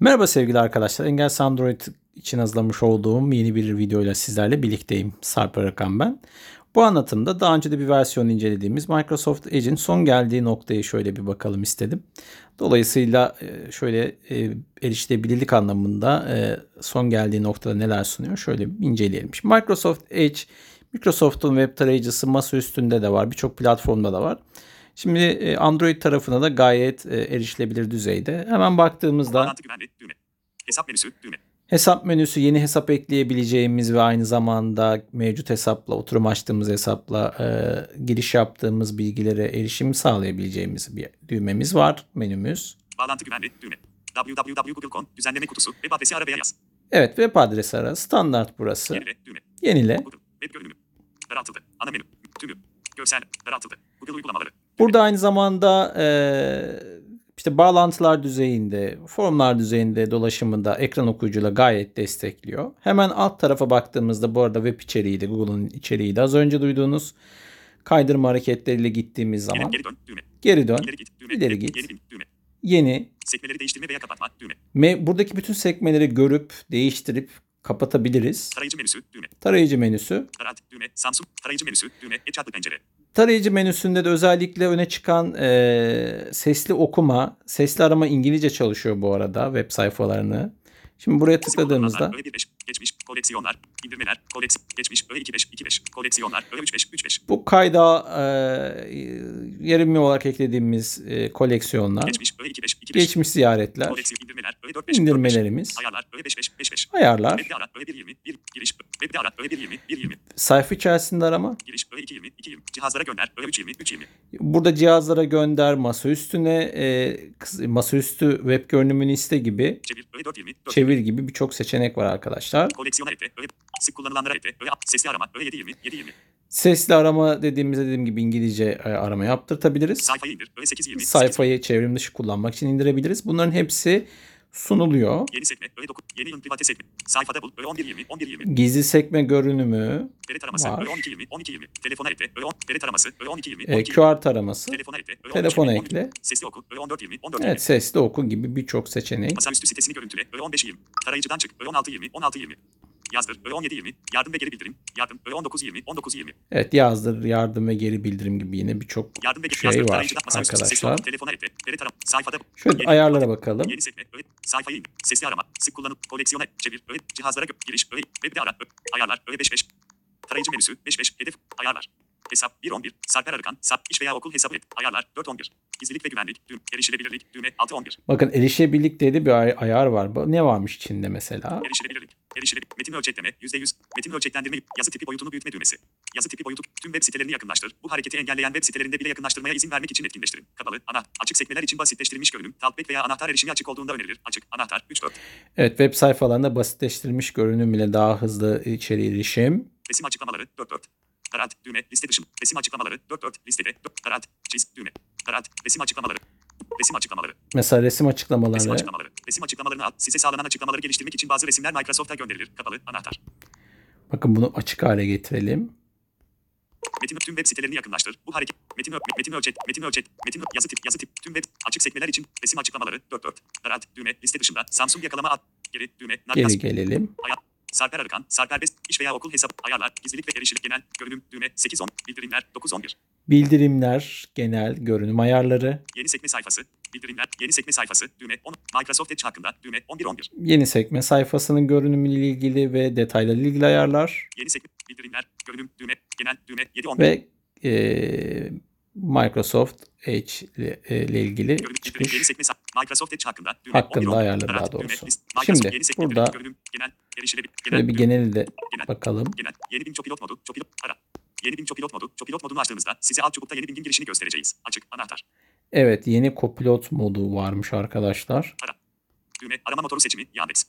Merhaba sevgili arkadaşlar. Engelsiz Android için hazırlamış olduğum yeni bir videoyla sizlerle birlikteyim. Sarp Arakan ben. Bu anlatımda daha önce de bir versiyon incelediğimiz Microsoft Edge'in son geldiği noktayı şöyle bir bakalım istedim. Dolayısıyla e, şöyle e, erişilebilirlik anlamında e, son geldiği noktada neler sunuyor şöyle inceleyelim. Microsoft Edge, Microsoft'un web tarayıcısı masa üstünde de var. Birçok platformda da var. Şimdi Android tarafına da gayet erişilebilir düzeyde. Hemen baktığımızda Hesap menüsü düğme. Hesap menüsü yeni hesap ekleyebileceğimiz ve aynı zamanda mevcut hesapla, oturum açtığımız hesapla e, giriş yaptığımız bilgilere erişim sağlayabileceğimiz bir düğmemiz var. Menümüz. Bağlantı güvenli düğme. www.google.com düzenleme kutusu web adresi ara veya yaz. Evet web adresi ara. Standart burası. Yenile düğme. Yenile. Google web görünümü. Daraltıldı. Ana menü. Tümü. Görsel. Daraltıldı. Google uygulamaları. Burada aynı zamanda e, işte bağlantılar düzeyinde, formlar düzeyinde dolaşımında ekran okuyucuyla gayet destekliyor. Hemen alt tarafa baktığımızda bu arada web içeriğiydi, Google'un içeriğiydi. Az önce duyduğunuz kaydırma hareketleriyle gittiğimiz zaman Geri, geri dön düğme. geri dön, İleri git düğme. ileri git, Yeni bin düğme. yeni. Sekmeleri değiştirme veya kapatma düğme. Me- buradaki bütün sekmeleri görüp, değiştirip kapatabiliriz. Tarayıcı menüsü düğme. Tarayıcı menüsü. Tarat düğme. Samsung tarayıcı menüsü düğme. E çarpı pencere. Tarayıcı menüsünde de özellikle öne çıkan e, sesli okuma, sesli arama İngilizce çalışıyor bu arada web sayfalarını. Şimdi buraya tıkladığımızda Öğe 15, geçmiş, koleksiyonlar, indirmeler, koleks, geçmiş, öğe 25, 25, koleksiyonlar, öğe 35, 35, bu kayda e, yerimi olarak eklediğimiz e, koleksiyonlar, geçmiş, öğe 25, 25, geçmiş ziyaretler, koleksiyon indirmeler, öğe 4, 5, indirmelerimiz, ayarlar, öğe 5, 5, 5, 5, ayarlar, webde ara, öğe 1, 20, 1, giriş, webde ara, öğe 1, 20, 1, 20, sayfa içerisinde arama. giriş, öğe 2, 20, 2, 20, cihazlara gönder, öğe 3, 20, 3, 20, Burada cihazlara gönder, masa üstüne, e, masaüstü web görünümünü iste gibi, çevir, öğe 4, 20, 4, çevir gibi birçok seçenek var arkadaşlar. Koleksiyona ekle, öğe, sık kullanılanlara ekle, öğe, sesli arama, öğe 7, 20, 7, 20, Sesli arama dediğimizde dediğim gibi İngilizce e, arama yaptırtabiliriz. sayfayı indir, öğe 8, 20, 8, Sayfayı çevrim dışı kullanmak için indirebiliriz. Bunların hepsi sunuluyor. yeni sekme, öğe 9, yeni yıl private sekme, sayfada bul, öğe 11, 20, 11, 20, Gizli sekme görünümü, veri taraması, Var. öğe 12, 20, 12, 20, telefona ekle, öğe 10, veri taraması, öğe 12, 20, e, 12, 20, QR taraması, telefona ekle, öğe 13, telefona 20, 13, ekle. sesli oku, öğe 14, 20, 14, 20, Evet sesli oku gibi birçok seçenek. Masaüstü sitesini görüntüle. Öğe 15 20. Tarayıcıdan çık. Öğe 16 20. 16 20. Yazdır. Öğe 17 20. Yardım ve geri bildirim. Yardım. Öğe 19 20. 19 20. Evet yazdır, yardım ve geri bildirim gibi yine birçok Yardım ve şey yazdır. var arkadaşlar. Telefona ekle. Veri taram. Sayfada. Şöyle Yeni- ayarlara bakalım. Yeni sekme. Öğe. Sayfayı. Sesli arama. Sık kullanıp koleksiyona çevir. Öğe. Cihazlara giriş. Öğe. Webde ara. Öğe. Ayarlar. Öğe 5 5. Tarayıcı menüsü. 5 5. Hedef. Ayarlar. Hesap 1 11. Sarper Arıkan. Sap. iş veya okul hesabı et. Ayarlar. 4 11. Gizlilik ve güvenlik. Düğüm. Erişilebilirlik. Düğme. 6 11. Bakın erişebilirlik dedi bir ay- ayar var. Bu- Ne varmış içinde mesela? Erişilebilirlik. Erişilebilirlik. Metin ölçekleme. %100. Metin ölçeklendirme. Yazı tipi boyutunu büyütme düğmesi. Yazı tipi boyutu. Tüm web sitelerini yakınlaştır. Bu hareketi engelleyen web sitelerinde bile yakınlaştırmaya izin vermek için etkinleştirin. Kapalı. Ana. Açık sekmeler için basitleştirilmiş görünüm. Talpet veya anahtar erişimi açık olduğunda önerilir. Açık. Anahtar. 3 4. Evet web sayfalarında basitleştirilmiş görünüm ile daha hızlı içeri erişim. Resim açıklamaları. 4 4. Tarat. Düğme. Liste dışım. Resim açıklamaları. 4 4. Listede. 4. Tarat. Çiz. Düğme. Tarat. Resim açıklamaları. Resim açıklamaları. Mesela resim Resim açıklamaları. açıklamaları. Resim açıklamalarını al. Size sağlanan açıklamaları geliştirmek için bazı resimler Microsoft'a gönderilir. Kapalı. Anahtar. Bakın bunu açık hale getirelim. Metin tüm web sitelerini yakınlaştır. Bu hareket metin metin ölçek metin ölçek metin yazı tip yazı tip tüm web açık sekmeler için resim açıklamaları 4 4 Tarat düğme liste dışında Samsung yakalama alt geri düğme Geri navigasyon gelelim. Sarper Arıkan Sarper Best iş veya okul hesap ayarlar gizlilik ve erişilik genel görünüm düğme 8 10 bildirimler 9 11 Bildirimler, genel görünüm ayarları, yeni sekme sayfası bildirimler yeni sekme sayfası düğme 10 Microsoft Edge hakkında düğme 11 11 yeni sekme sayfasının görünümüyle ilgili ve detaylarla ilgili ayarlar. Yeni sekme bildirimler görünüm düğme genel düğme 7 11 ve e, Microsoft Edge ile, e, ile ilgili çıkmış Microsoft Edge hakkında Hakkında 11 11 ayarları Tarat, daha doğrusu. Şimdi burada- şöyle genel bir geneli de bakalım. Yeni bin copilot modu. Copilot ara. Yeni bin copilot modu. Copilot modunu açtığınızda size alt çubukta yeni bingin girişini göstereceğiz. Açık. Anahtar. Evet yeni Copilot modu varmış arkadaşlar. Düğme. Arama motoru seçimi. Yandex.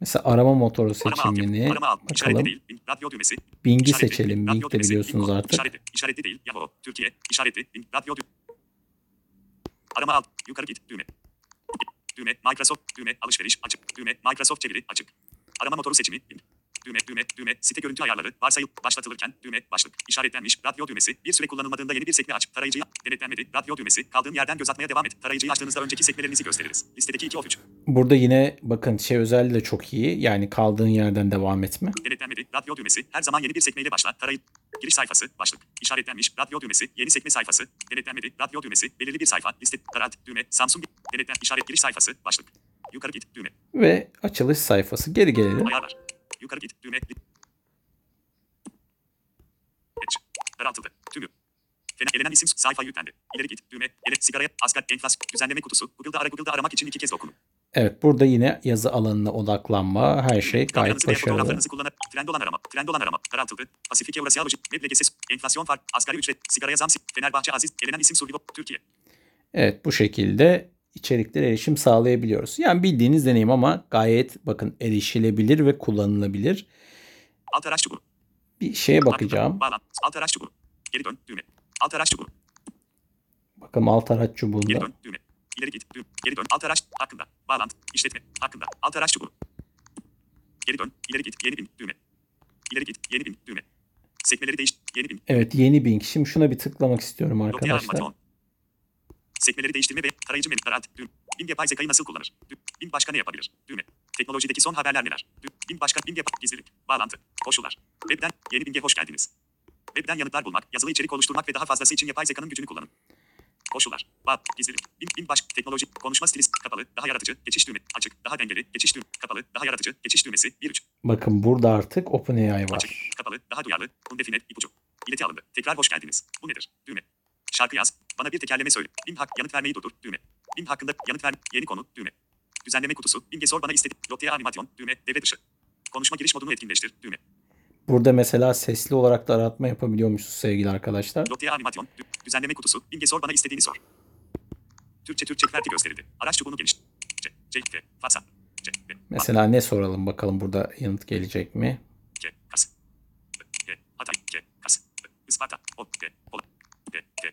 Mesela arama motoru seçimini Arama alt. Bakalım. değil. Bing. Radyo düğmesi. Bing'i İşaretli. seçelim. Bing de biliyorsunuz Bingo. artık. İşaretli. İşaretli değil. Yahoo. Türkiye. İşaretli. Bing. Radyo düğmesi. Arama alt. Yukarı git. Düğme. Düğme. Microsoft. Düğme. Alışveriş. Açık. Düğme. Microsoft çeviri. Açık. Arama motoru seçimi. Bing. Düğme, düğme, düğme, site görüntü ayarları, varsayıp başlatılırken, düğme, başlık, işaretlenmiş, radyo düğmesi, bir süre kullanılmadığında yeni bir sekme aç, tarayıcıyı, denetlenmedi, radyo düğmesi, kaldığın yerden göz atmaya devam et, tarayıcıyı açtığınızda önceki sekmelerinizi gösteririz. Listedeki 2 of 3, Burada yine bakın şey özelliği de çok iyi. Yani kaldığın yerden devam etme. denetlenmedi, radyo düğmesi, her zaman yeni bir sekmeyle başla, tarayıp, giriş sayfası, başlık, işaretlenmiş, radyo düğmesi, yeni sekme sayfası, denetlenmedi, radyo düğmesi, belirli bir sayfa, liste, tarat, düğme, Samsung, denetlen, işaret, giriş sayfası, başlık, yukarı git, düğme, Ve açılış sayfası. Geri gelelim. ayarlar, yukarı git, düğme, Geç. Daraltıldı. Tümü. Fena elenen isim sayfa yüklendi. İleri git. Düğme. Ele sigaraya asgari enflasyon düzenleme kutusu. Google'da ara Google'da aramak için iki kez dokunun. Evet burada yine yazı alanına odaklanma. Her şey gayet başarılı. kullanarak trend olan arama. Trend olan arama. Daraltıldı. Pasifik Evrasya Loji. Web Legacy. Enflasyon fark. Asgari ücret. Sigaraya zam. Fenerbahçe Aziz. Elenen isim Survivo. Türkiye. Evet bu şekilde içeriklere erişim sağlayabiliyoruz. Yani bildiğiniz deneyim ama gayet bakın erişilebilir ve kullanılabilir. Alt araç çubuğu. Bir şeye bakacağım. Bağlan. Alt araç çubuğu. Geri dön. Düğme. Alt araç çubuğu. Bakalım alt araç Geri çubuğunda. dön. Düğme. İleri git. Düğme. Geri dön. Alt araç hakkında. Bağlantı. İşletme. Hakkında. Alt araç çubuğu. Geri dön. İleri git. Yeni bin. Düğme. İleri git. Yeni bin. Düğme. Sekmeleri değiş. Yeni bin. Evet yeni Bing. Şimdi şuna bir tıklamak istiyorum arkadaşlar. Sekmeleri değiştirme ve tarayıcı menü. Tarat. Düğme. Bing yapay zekayı nasıl kullanır? Düğme. Bing başka ne yapabilir? Düğme. Teknolojideki son haberler neler? Düğme. Bing başka Bing yapay gizlilik. Bağlantı. Koşullar. Web'den yeni Bing'e hoş geldiniz. Web'den yanıtlar bulmak, yazılı içerik oluşturmak ve daha fazlası için yapay zekanın gücünü kullanın. Koşullar. Bağ. Gizlilik. Bing, Bing baş. Teknoloji. Konuşma stili. Kapalı. Daha yaratıcı. Geçiş düğme. Açık. Daha dengeli. Geçiş düğme. Kapalı. Daha yaratıcı. Geçiş düğmesi. 1-3. Bakın burada artık OpenAI Açık. var. Kapalı. Daha duyarlı. Undefine. ipucu. İleti alındı. Tekrar hoş geldiniz. Bu nedir? Düğme. Şarkı yaz. Bana bir tekerleme söyle. Bing hak. Yanıt vermeyi durdur. Düğme. Bing hakkında yanıt ver. Yeni konu. Düğme. Düzenleme kutusu. Bing'e sor bana istedi. Lotia animasyon. Düğme. Devre dışı. Konuşma giriş modunu etkinleştir. Düğme. Burada mesela sesli olarak da aratma yapabiliyormuşuz sevgili arkadaşlar. Lotia animasyon. Dü- düzenleme kutusu. Bing'e sor bana istediğini sor. Türkçe Türkçe verti gösterildi. Araç çubuğunu geniş. C. C. F. Fatsa. C. B. Mesela ne soralım bakalım burada yanıt gelecek mi? C. Kas. G. Hatay. C. Kas. Isparta. O. G. Pola. G. G.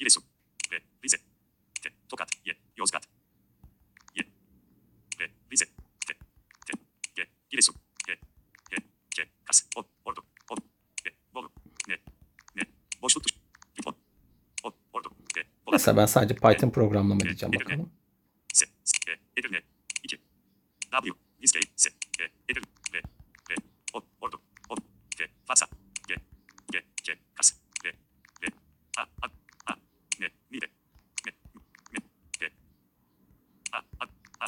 Giresun. V. Rize. T. Tokat. Y. Yozgat. Y. V. Rize. T. T. G. Giresun. G. G. G. Kas. O. Ordu. O. G. Bolu. N. N. Boşluk tuş. Tipon. O. Ordu. G. Pola. Mesela ben sadece Python programlama diyeceğim bakalım. S. S. G. Edirne. 2. W. Vizcay. S. G. Edirne. V. V. O. Ordu. O. G. Fatsa. G. G. G. Kas. V. V. A. A. A. N. Nide. M. M. G. A. A. A.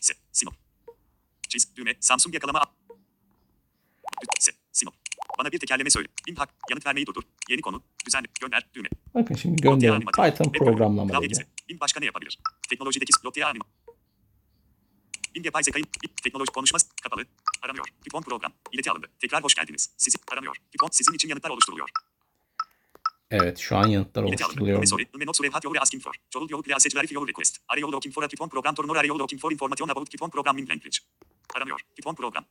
S. Sinop. Çiz. Düğme. Samsung yakalama. S. Sinop. Bana bir tekerleme söyle. Bin hak. Yanıt vermeyi durdur. Yeni konu. Düzenle. Gönder. Düğme. Bakın şimdi animasyon. Python programlama dedi. Bing başka ne yapabilir? Teknolojideki Lotia anima. Bing yapay Bing teknoloji konuşması kapalı. Aranıyor. Python program. İleti alındı. Tekrar hoş geldiniz. Sizi aranıyor. Python sizin için yanıtlar oluşturuluyor. Evet şu an yanıtlar oluşturuluyor. Çoğul yolu class verify your request. Are you looking for a program or are you looking for information about Python programming language? Aranıyor. Python program.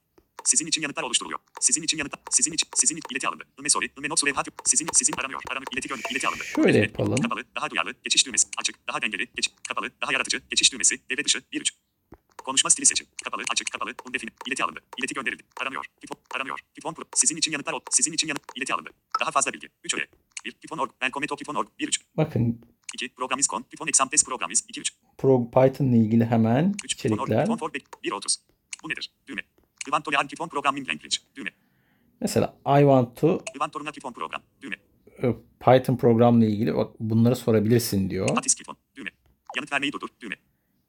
Sizin için yanıtlar oluşturuluyor. Sizin için yanıtlar. Sizin için. Sizin ileti alındı. Ve sorry. Ve not sorry. What you- Sizin sizin aranıyor. Aranıyor. İleti gönder. İleti alındı. Şöyle yapalım. Kapalı. Daha duyarlı. Geçiş düğmesi. Açık. Daha dengeli. Geç. Kapalı. Daha yaratıcı. Geçiş düğmesi. Devre dışı. 1-3. Konuşma stili seçin. Kapalı, açık, kapalı, undefine. İleti alındı. İleti gönderildi. Aranıyor. Python, aranıyor. Python Pro. Sizin için yanıtlar ol. Sizin için yanıt. İleti alındı. Daha fazla bilgi. 3 öğe. 1. Python.org. Ben Cometo Python.org. 1 3. Bakın 2. Programiz.com. Python Examples Programiz. 2 3. Pro Python ile ilgili hemen 3. Python.org. içerikler. Python for 1 30. Bu nedir? Düğme. Ivan Tolian Python Programming Language. Düğme. Mesela I want to Ivan Toruna Python Program. Düğme. e, Python programla ilgili bak bunları sorabilirsin diyor. Atis Python. Düğme. Yanıt vermeyi durdur. Düğme.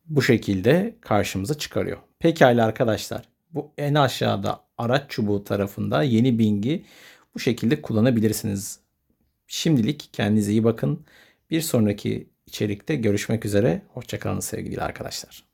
Bu şekilde karşımıza çıkarıyor. Pekala arkadaşlar. Bu en aşağıda araç çubuğu tarafında yeni Bing'i bu şekilde kullanabilirsiniz. Şimdilik kendinize iyi bakın. Bir sonraki içerikte görüşmek üzere. Hoşçakalın sevgili arkadaşlar.